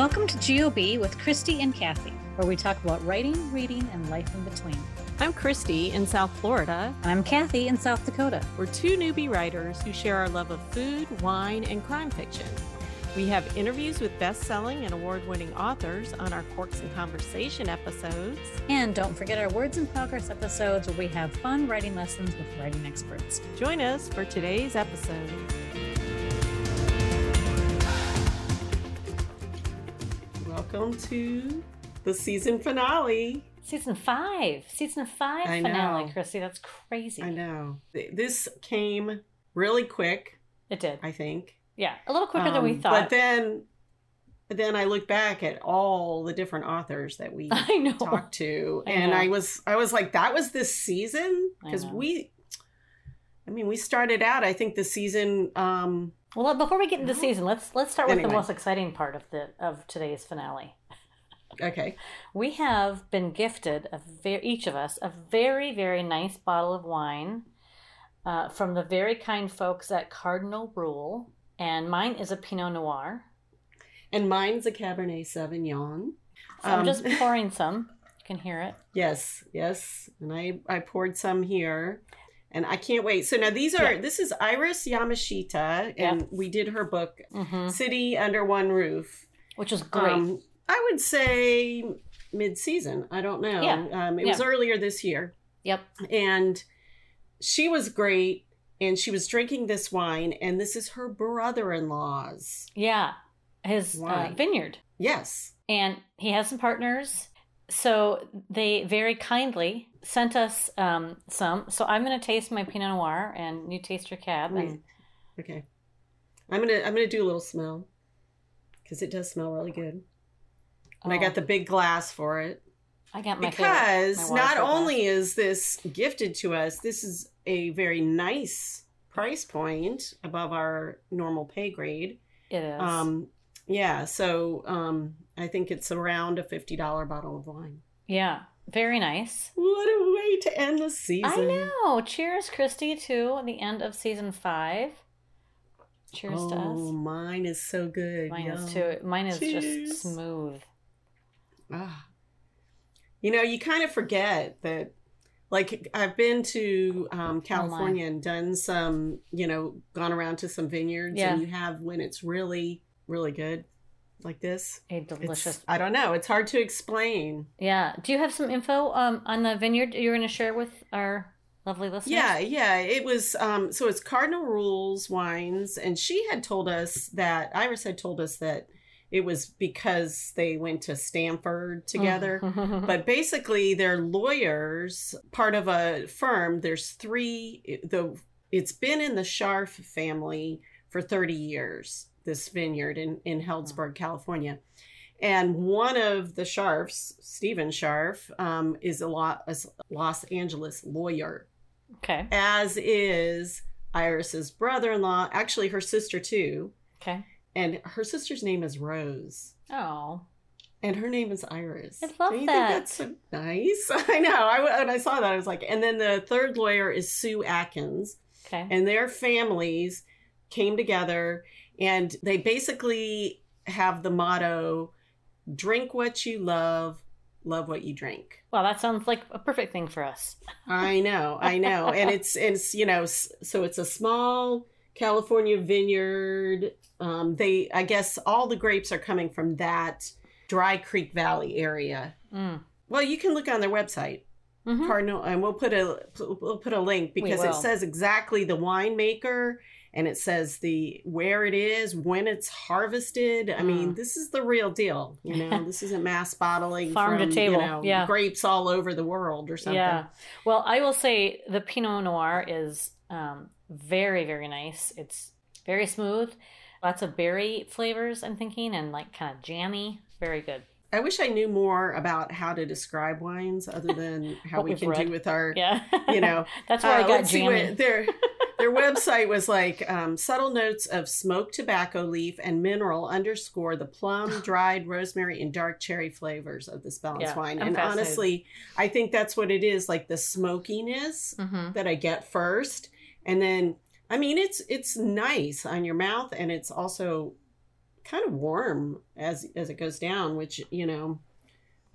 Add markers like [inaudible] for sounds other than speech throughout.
Welcome to GOB with Christie and Cathi, where we talk about writing, reading, and life in between. I'm Christie in South Florida. And I'm Cathi in South Dakota. We're two newbie writers who share our love of food, wine, and crime fiction. We have interviews with best selling and award winning authors on our Corks and Conversation episodes. And don't forget our Words in Progress episodes where we have fun writing lessons with writing experts. Join us for today's episode. Welcome to the season finale. Season five. Season five I finale, know. Christie. That's crazy. I know. This came really quick, It did. I think. Yeah. A little quicker than we Um, thought. But then then I look back at all the different authors that we [laughs] I know. talked to I and know. I was I was like that was this season because we I mean we started out I think the season um Well, before we get into the season, let's let's start with the most exciting part of the of today's finale. okay We have been gifted a ver- each of us a very very nice bottle of wine uh, from the very kind folks at Cardinal Rule, and mine is a Pinot Noir. and mine's a Cabernet Sauvignon So I'm Um, just [laughs] pouring some. You can hear it. yes yes and I I poured some here and I can't wait so now these are Yeah. this is Iris Yamashita and we did her book hmm City Under One Roof Which was great. Um, I would say mid-season. I don't know. Yeah. Um, it was earlier this year, yep. and she was great. And she was drinking this wine, and this is her brother-in-law's. Yeah. His uh, vineyard. Yes. and he has some partners. So they very kindly sent us um, some. So I'm going to taste my Pinot Noir, and you taste your cab. And Okay. I'm gonna I'm gonna do a little smell because it does smell really good. And I Oh, got the big glass for it I got my because favorite, my not only is this gifted to us, this is a very nice price point above our normal pay grade. it is. Um, yeah, so um, I think it's around a fifty dollar bottle of wine. yeah, very nice. What a way to end the season! I know. Cheers, Christie, to the end of season five. Cheers to Oh, us. mine is so good. Mine is too. Mine is Cheers. just smooth. Ah. You know, you kind of forget that. Like I've been to Oh, um, California and done some, you know, gone around to some vineyards, Yeah. and you have when it's really, really good, like this. A It's, delicious. I don't know. It's hard to explain. Yeah. Do you have some info um, on the vineyard you're going to share with our lovely listeners? Yeah, yeah. It was um so it's Cardinal Rules Wines and she had told us that Iris had told us that it was because they went to Stanford together. Mm. [laughs] But basically they're lawyers, part of a firm. There's three the it's been in the Scharf family for 30 years, this vineyard in, in Healdsburg, California. And one of the Scharfs, Stephen Scharf, um, is a Lo- a Los Angeles lawyer okay. as is Iris's brother-in-law, actually her sister too, Okay. and her sister's name is Rose, Oh. and her name is Iris. I love Don't you that. Think that's so nice. [laughs] I know. I when I saw that, I was like, and then the third lawyer is Sue Atkins, Okay. and their families came together, and they basically have the motto: "Drink what you love, love what you drink." Well, that sounds like a perfect thing for us. I know, I know, and it's it's you know, so it's a small California vineyard. Um, they, I guess, all the grapes are coming from that Dry Creek Valley area. Mm. Well, you can look on their website, Mhm. Cardinal, and we'll put a we'll put a link because it says exactly the winemaker and it says the where it is, when it's harvested. I mean, Mm. this is the real deal. You know, [laughs] this isn't mass bottling Farm to from, table, You know, yeah. grapes all over the world or something. Yeah. Well, I will say the Pinot Noir is um, very, very nice. It's very smooth. Lots of berry flavors, I'm thinking, and like kind of jammy. Very good. I wish I knew more about how to describe wines other than [laughs] how we can read. do with our, Yeah. you know. [laughs] That's where Uh, I got jammy. what their their website was like. Um, subtle notes of smoked tobacco leaf and mineral underscore the plum, [sighs] dried rosemary, and dark cherry flavors of this balanced Yeah, wine. I'm and fascinated. honestly, I think that's what it is. Like the smokiness hmm that I get first, and then I mean it's it's nice on your mouth, and it's also kind of warm as as it goes down, which you know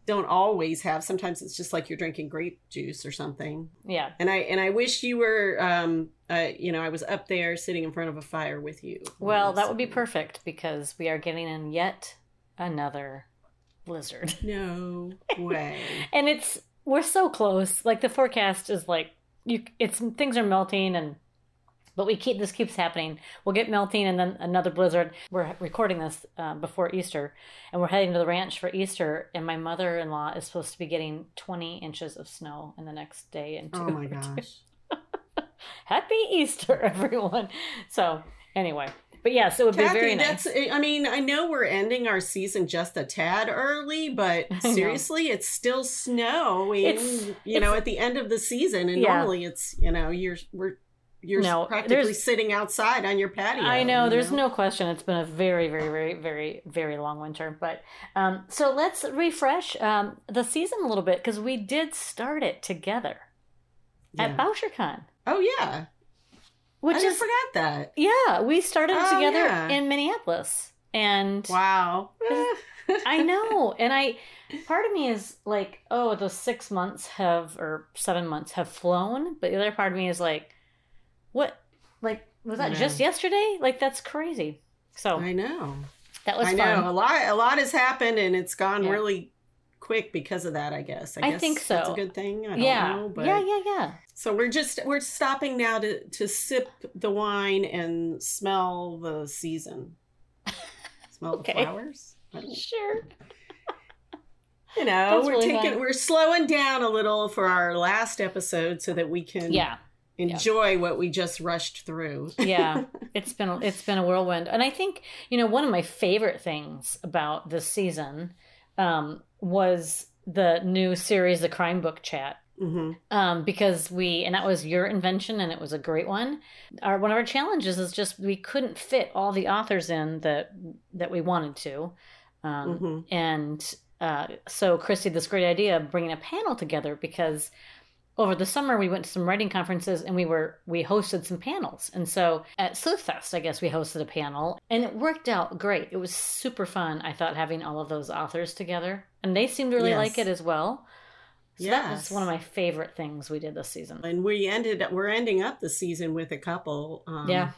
don't always have. Sometimes it's just like you're drinking grape juice or something. Yeah. And I and I wish you were, um, uh, you know, I was up there sitting in front of a fire with you. Well, that would be perfect because we are getting in yet another blizzard. [laughs] No way. and it's we're so close. Like the forecast is like you it's things are melting and but we keep this keeps happening. We'll get melting and then another blizzard. We're recording this uh, before Easter, and we're heading to the ranch for Easter. And my mother-in-law is supposed to be getting 20 inches of snow in the next day and two. Oh my [laughs] gosh! [laughs] Happy Easter, [laughs] everyone! So anyway, but yes, it would Cathi, be very nice. That's, I mean, I know we're ending our season just a tad early, but seriously, it's still snowing. It's- you know, at the end of the season, and Yeah. normally it's you know you're we're you're No, practically sitting outside on your patio. I know, there's no question. It's been a very, very, very, very, very long winter. But um, so let's refresh um, the season a little bit because we did start it together at Yeah. Bouchercon, Oh yeah, which I is forgot that. yeah, we started it Oh, together yeah. in Minneapolis, and Wow. [laughs] I know, and I part of me is like, oh, those six months have or seven months have flown, but the other part of me is like, what? Like, was that just yesterday? Like, that's crazy. So I know. that was I fun. know. A lot. A lot has happened, and it's gone Yeah. really quick because of that. I guess. I guess think That's a good thing. I don't yeah. know, but yeah, yeah, yeah. So we're just we're stopping now to to sip the wine and smell the season. [laughs] Smell Okay. the flowers. Sure. You know, That's we're really taking fun. we're slowing down a little for our last episode so that we can Yeah, enjoy what we just rushed through. [laughs] yeah. [laughs] It's been it's been a whirlwind, and I think you know one of my favorite things about this season um, was the new series, the Crime Book Chat. hmm um, because we and that was your invention and it was a great one. Our one of our challenges is just we couldn't fit all the authors in that that we wanted to, um, hmm and uh, so Christie this great idea of bringing a panel together because over the summer we went to some writing conferences and we were we hosted some panels and so at Sleuthfest I guess we hosted a panel and it worked out great. It was super fun. I thought having all of those authors together and they seemed to really Yes. like it as well. So that was one of my favorite things we did this season. And we ended we're ending up the season with a couple. Um, Yeah.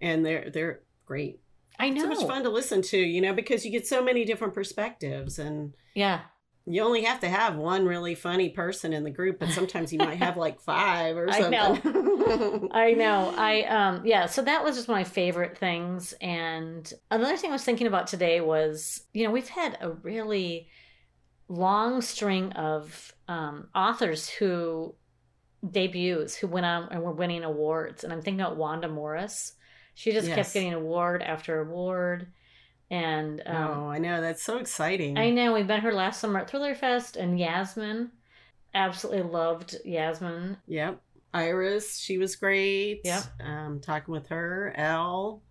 and they're they're great. I know. It's So much fun to listen to, you know, because you get so many different perspectives and Yeah. You only have to have one really funny person in the group, but sometimes you might have like five or something. [laughs] I know. [laughs] I know. I um yeah, so that was just one of my favorite things and another thing I was thinking about today was, you know, we've had a really long string of um authors who debuts who went on and were winning awards and I'm thinking about Wanda Morris. She just Yes. kept getting award after award and um oh, I know. That's so exciting. I know we met her last summer at Thriller Fest and Yasmin. Absolutely loved Yasmin. Yep. Iris, she was great. Yep. Um, talking with her. Elle.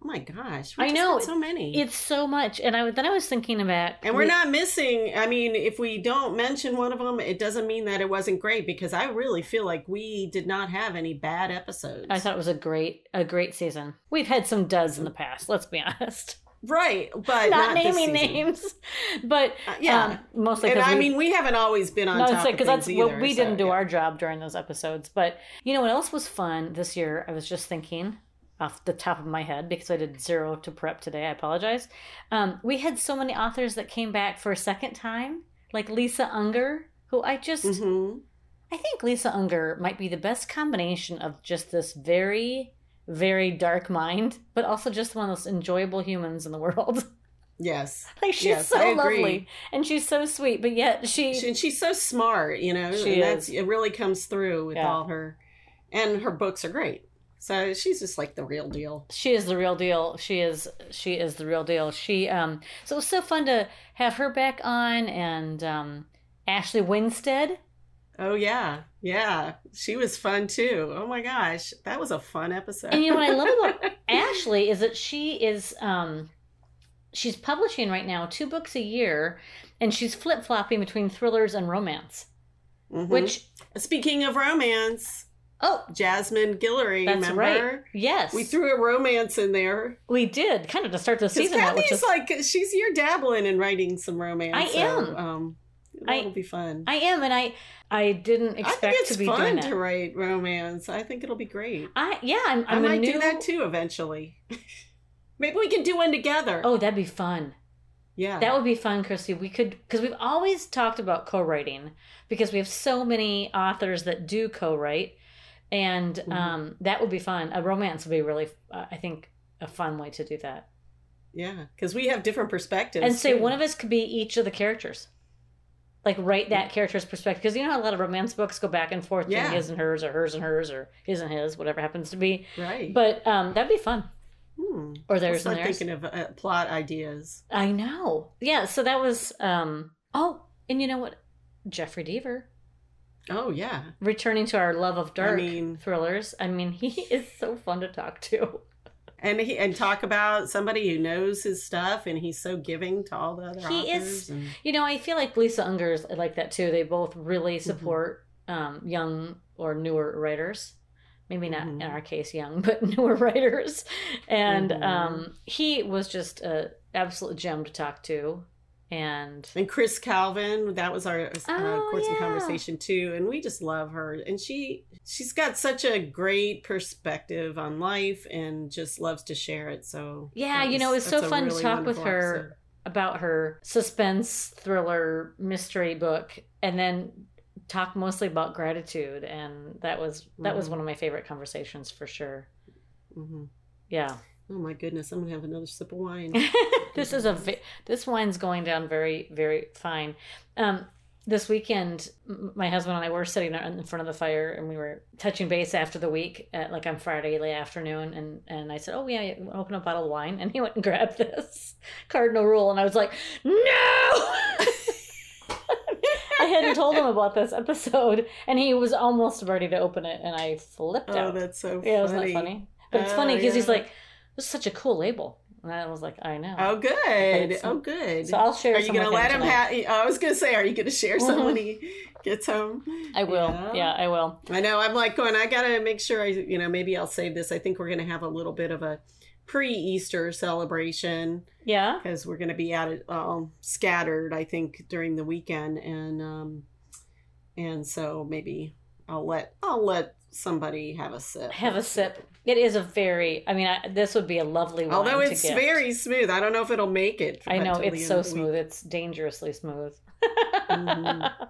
Oh my gosh. we I know. so many. It's so much, and I then I was thinking about, and we're not missing. I mean, if we don't mention one of them, it doesn't mean that it wasn't great because I really feel like we did not have any bad episodes. I thought it was a great, a great season. We've had some duds in the past. Let's be [laughs] honest. Right, but not, not, naming names, [laughs] but Uh, yeah. um, mostly and I we, mean, we haven't always been on no, top because of that's things what either, we so, didn't do yeah. our job during those episodes. But you know what else was fun this year? I was just thinking off the top of my head because I did zero to prep today. I apologize. Um, we had so many authors that came back for a second time, like Lisa Unger, who I just Mhm. I think Lisa Unger might be the best combination of just this very, very dark mind, but also just one of those enjoyable humans in the world. [laughs] Yes. like she's Yes, so lovely and she's so sweet, but yet she, She, and she's so smart, you know. She is. it really comes through with Yeah. all her and her books are great. So she's just like the real deal. she is the real deal. She is she is the real deal. She um so it was so fun to have her back on and um Ashley Winstead. Oh yeah. Yeah. She was fun too. Oh my gosh. That was a fun episode. And you know what I love about [laughs] Ashley is that she is um she's publishing right now two books a year and she's flip-flopping between thrillers and romance. Mhm. Which speaking of romance, Oh, Jasmine Guillory. that's remember? right. Yes, We threw a romance in there. we did kind of to start the season out, Cathi's is like she's you're dabbling in writing some romance. I so, am. Um, I- that'll be fun. I am, and I I didn't I expect think it's to be fun doing to write romance. I think it'll be great. I yeah, I'm, i I'm a might new. do that too eventually. [laughs] Maybe we can do one together. Oh, that'd be fun. yeah. That would be fun, Christie. We could because we've always talked about co-writing because we have so many authors that do co-write, and Mhm. um, that would be fun. A romance would be really, uh, I think, a fun way to do that. yeah, because we have different perspectives. and say too. one of us could be each of the characters. Like write that character's perspective because you know how a lot of romance books go back and forth, yeah. His and hers, or hers and hers, or his and his, whatever happens to be. right. But um, that'd be fun. hmm. Or theirs and theirs. thinking of uh, plot ideas. I know. Yeah. So that was. um Oh, and you know what? Jeffrey Deaver Oh yeah, returning to our love of dark mean- thrillers. I mean, [laughs] he is so fun to talk to. And he and talk about somebody who knows his stuff, and he's so giving to all the other He is- and- You know, I feel like Lisa unger's is like that too. They both really Mm-hmm. support um, young or newer writers. Maybe not Mhm. in our case young, [laughs] but newer writers. And Mhm. um, he was just a absolute gem to talk to. And And Kris Calvin, that was our uh, Oh, course yeah. conversation too, and we just love her. And she she's got such a great perspective on life, and just loves to share it. So Yeah, that you know, was- it was so fun to talk with her. episode. about her suspense thriller mystery book and then talk mostly about gratitude and that was that was Mhm. one of my favorite conversations for sure Mhm. yeah Oh my goodness, I'm gonna have another sip of wine. [laughs] this is a vi- this wine's going down very very fine um this weekend my husband and i were sitting in front of the fire and we were touching base after the week at, like on friday late afternoon and and i said oh yeah open a bottle of wine and he went and [laughs] grabbed this cardinal rule and i was like no [laughs] I hadn't told him about this episode, and he was almost ready to open it, and I flipped oh, out. that's so yeah, funny. wasn't that funny? But it's Oh, funny because he's like, "This is such a cool label," and I was like, "I know." Oh, good. Oh, good. so I'll share. are you gonna let him have? I was gonna say, are you gonna share some when he gets home? I will. Yeah. I will. I know. I'm like going. I gotta make sure. I, you know, maybe I'll save this. I think we're gonna have a little bit of a pre-Easter celebration Yeah. because we're gonna be out um, scattered. I think during the weekend, and um, and so maybe I'll let I'll let somebody have a sip. Have a sip. It is a very. I mean, I, this would be a lovely wine. Although it's very smooth, I don't know if it'll make it. I know it's so smooth. It's dangerously smooth. Mhm. [laughs]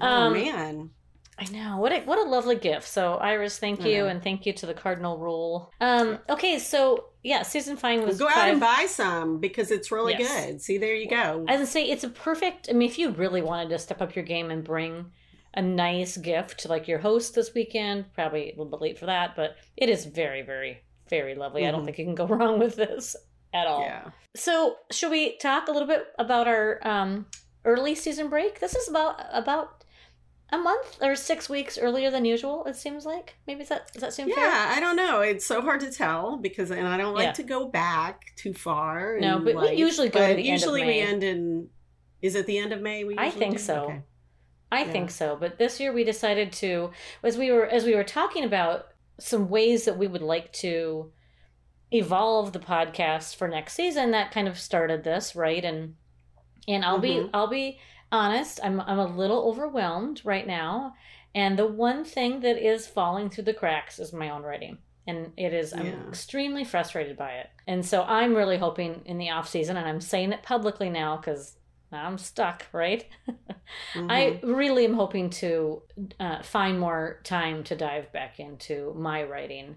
Oh Um, man. I know what a what a lovely gift. So Iris, thank you, Yeah. and thank you to the Cardinal Rule. Um, okay, so yeah, Susan Fine was Go out five. and buy some because it's really Yes. good. See, there you go. As I say it's a perfect. I mean, if you really wanted to step up your game and bring a nice gift to like your host this weekend, probably a little bit late for that, but it is very, very, very lovely. I don't Mhm. think you can go [laughs] wrong with this at all. Yeah. So, should we talk a little bit about our um, early season break? This is about about a month or six weeks earlier than usual. It seems like maybe is that does that seem fair? Yeah, I don't know. It's so hard to tell because, and I don't like Yeah. to go back too far. No, but we usually go to but the end of usually May. we end in. Is it the end of May? We I think do? so. Okay. I Yeah. think so. But this year we decided to as we were as we were talking about some ways that we would like to evolve the podcast for next season that kind of started this, right? And and I'll be Mhm. I'll be honest, I'm I'm a little overwhelmed right now. And the one thing that is falling through the cracks is my own writing. And it is I'm Yeah. extremely frustrated by it. And so I'm really hoping in the off season and I'm saying it publicly now cuz I'm stuck, right? Mhm. [laughs] I really am hoping to uh, find more time to dive back into my writing.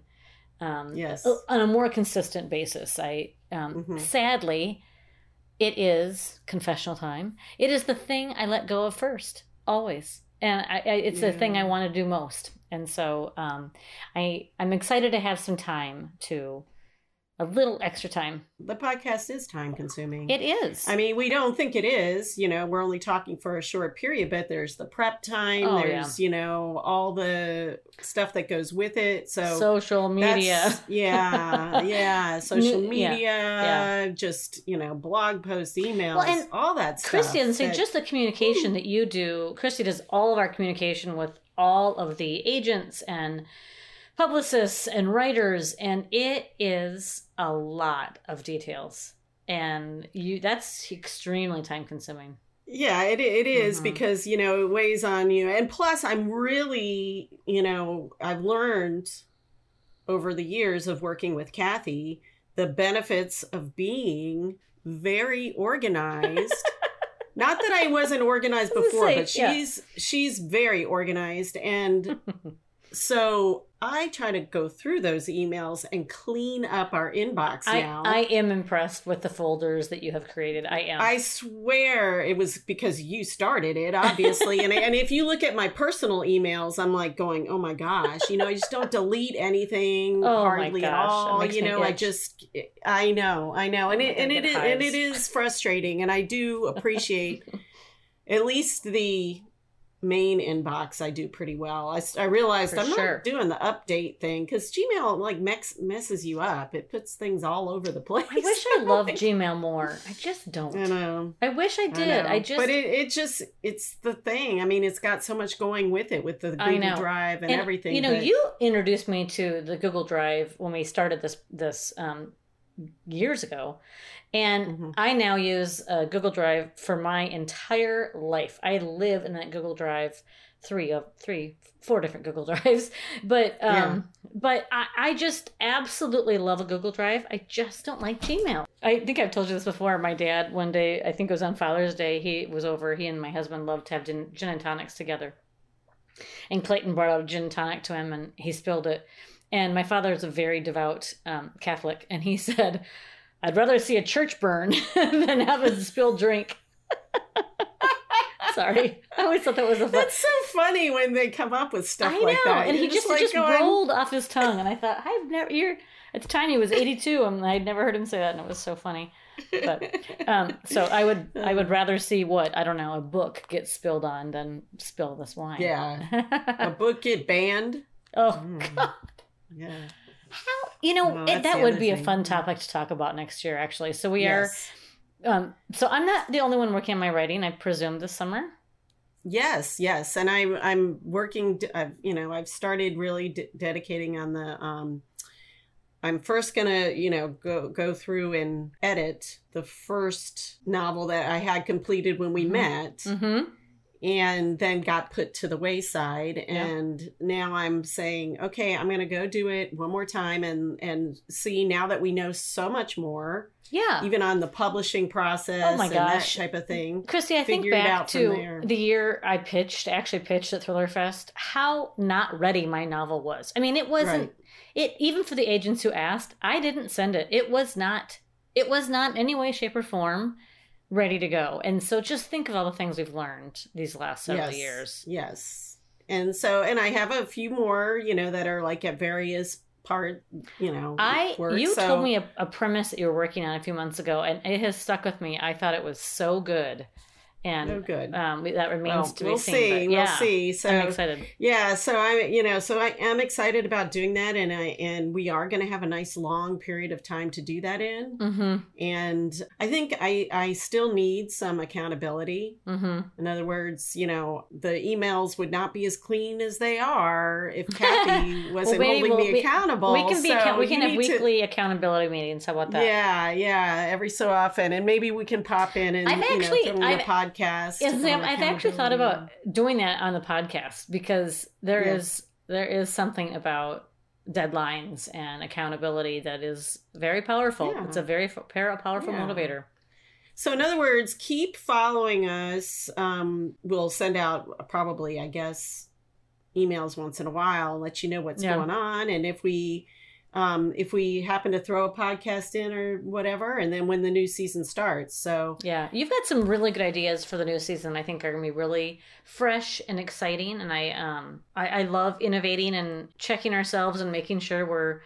Um, Yes. On a more consistent basis. I um, Mhm. sadly, it is confessional time. It is the thing I let go of first, always, and I, I, it's the thing I want to do most. And so, um, I I'm excited to have some time to a little extra time. the podcast is time consuming. It is. I mean, we don't think it is. You know, we're only talking for a short period, but there's the prep time. Oh, there's, you know, all the stuff that goes with it. So social media. Yeah, [laughs] yeah. Social New- yeah, media, yeah. just, you know, blog posts, emails, Well, and all that stuff. Christie, and say that- just the communication that you do. Christie does all of our communication with all of the agents and publicists and writers and it is a lot of details. And you that's extremely time consuming yeah it, it is Mhm. because you know it weighs on you. And plus i'm really you know i've learned over the years of working with Cathi the benefits of being very organized. [laughs] Not that i wasn't organized I was before gonna but say, yeah. she's she's very organized. And [laughs] so i try to go through those emails and clean up our inbox I, now. I am impressed with the folders that you have created. I am. I swear it was because you started it, obviously. and and if you look at my personal emails, I'm like going, oh my gosh, you know, I just don't delete anything [laughs] Oh my hardly at all. You know, I just, I know, I know, and Oh, it and it is, and it is frustrating, and I do appreciate [laughs] at least the main inbox I do pretty well. I, I realized For I'm sure. not doing the update thing because Gmail like mex- messes you up. It puts things all over the [laughs] place. I wish I loved [laughs] Gmail more. I just don't. I know. I wish I I did. know. I, just but it, it just it's the thing. I mean, it's got so much going with it with the Google. Drive and, and, everything. You know, but- you introduced me to the Google Drive when we started this this um, years ago, and Mhm. I now use uh, Google Drive for my entire life. I live in that Google Drive, three of three, four different Google [laughs] Drives, but um, Yeah. but I, I just absolutely love a Google Drive. I just don't like Gmail. I think I've told you this before. My dad one day, I think it was on Father's Day, he was over. He and my husband loved to have gin, gin and tonics together. And Clayton brought out a gin and tonic to him, and he spilled it. And my father is a very devout um, Catholic, and he [laughs] said, "I'd rather see a church burn [laughs] than have a spilled drink." [laughs] Sorry, I always thought that was a fun. That's so funny when they come up with stuff I know, like that. and he You're just, like just going, rolled off his tongue, and I thought I've never. You're at the time he was 82, and I'd never heard him say that, and it was so funny. But um, so I would I would rather see what I don't know a book get spilled on than spill this wine. Yeah. a book get banned. oh Mm. God. Yeah. How you know Well, it, that would be a fun topic to talk about next year. Actually, so we yes. are. Um, so I'm not the only one working on my writing. I presume this summer. Yes, yes, and I I'm working. I've you know I've started really d- dedicating on the. um I'm first gonna you know go go through and edit the first novel that I had completed when we Mhm. met, Mm-hmm. And then got put to the wayside. And now I'm saying, okay, I'm gonna go do it one more time and and see now that we know so much more, Yeah. even on the publishing process Oh my and gosh. that type of thing. Christie, I think back out to the year I pitched, actually pitched at Thriller Fest, how not ready my novel was. I mean, it wasn't Right. it even for the agents who asked, I didn't send it. It was not it was not in any way, shape, or form ready to go. And so just think of all the things we've learned these last several yes, years. Yes. And so, and I have a few more, you know, that are like at various part, you know, I work. you So- told me a, a premise that you were working on a few months ago, and it has stuck with me. I thought it was so good, and Oh, good. um, that remains Well, to be we'll seen. see. but We'll yeah, see. So I'm excited. yeah, so I, you know, so I am excited about doing that, and I and we are going to have a nice long period of time to do that in, Mm-hmm. and I think I I still need some accountability. Mm-hmm. In other words, you know, the emails would not be as clean as they are if Cathi [laughs] wasn't maybe holding we'll me be- accountable. We can be. So account- we can have need to- weekly accountability meetings. How about that? Yeah, yeah, every so often, and maybe we can pop in and I've you actually- know, I've- a podcast. Yes, Sam, I've actually thought about doing that on the podcast because there Yeah. is there is something about deadlines and accountability that is very powerful. Yeah. It's a very powerful Yeah. motivator. So, in other words, keep following us. Um, we'll send out probably, I guess, emails once in a while, let you know what's Yeah. going on, and if we. Um, if we happen to throw a podcast in or whatever, and then when the new season starts. So, Yeah, you've got some really good ideas for the new season. I think are going to be really fresh and exciting, and I um I, I love innovating and checking ourselves and making sure we're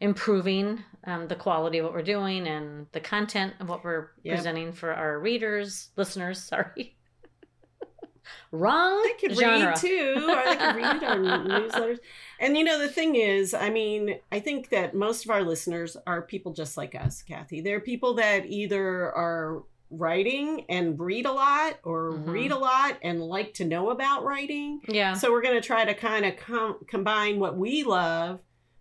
improving um, the quality of what we're doing and the content of what we're Yep. presenting for our readers, listeners. [laughs] Sorry, wrong they could genre. read too, or they could read our [laughs] newsletters. And you know, the thing is, I mean, I think that most of our listeners are people just like us, Cathi. They're people that either are writing and read a lot or Mhm. read a lot and like to know about writing. Yeah. So we're going to try to kind of com- combine what we love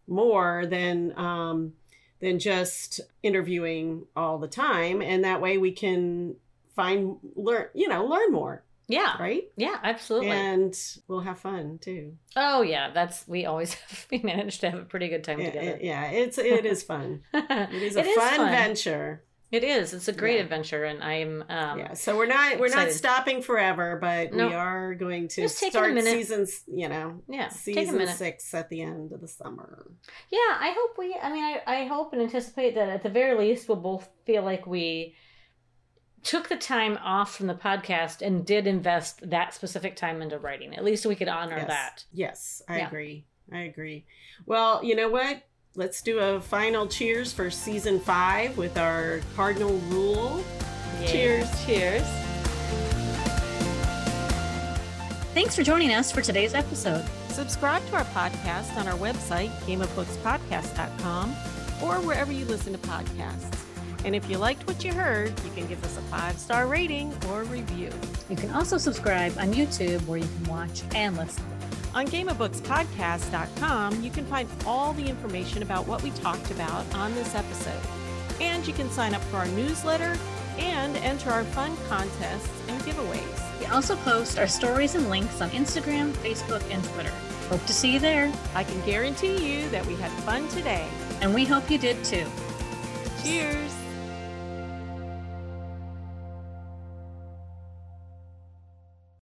more than um, than just interviewing all the time, and that way we can find learn you know learn more, Yeah. right? Yeah, absolutely. And we'll have fun too. oh yeah, that's we always [laughs] have, we managed to have a pretty good time Yeah, together. it- yeah, it's it is fun. [laughs] It is a It is fun, fun. venture. It is. It's a great Yeah. adventure, and I'm um, yeah, so we're not we're not stopping forever, but No. we are going to Just start seasons. You know, yeah. Season six at the end of the summer. Yeah, I hope we. I mean, I, I hope and anticipate that at the very least we'll both feel like we took the time off from the podcast and did invest that specific time into writing. At least we could honor yes. that. Yes, I Yeah. agree. I agree. Well, you know what? Let's do a final cheers for season five with our cardinal rule. Cheers. Cheers. Thanks for joining us for today's episode. Subscribe to our podcast on our website, gameofbookspodcast.com, or wherever you listen to podcasts. And if you liked what you heard, you can give us a five star rating or review. You can also subscribe on YouTube where you can watch and listen. On gameofbookspodcast.com, you can find all the information about what we talked about on this episode. And you can sign up for our newsletter and enter our fun contests and giveaways. We also post our stories and links on Instagram, Facebook, and Twitter. Hope to see you there, I can guarantee you that we had fun today. and we hope you did too. Cheers!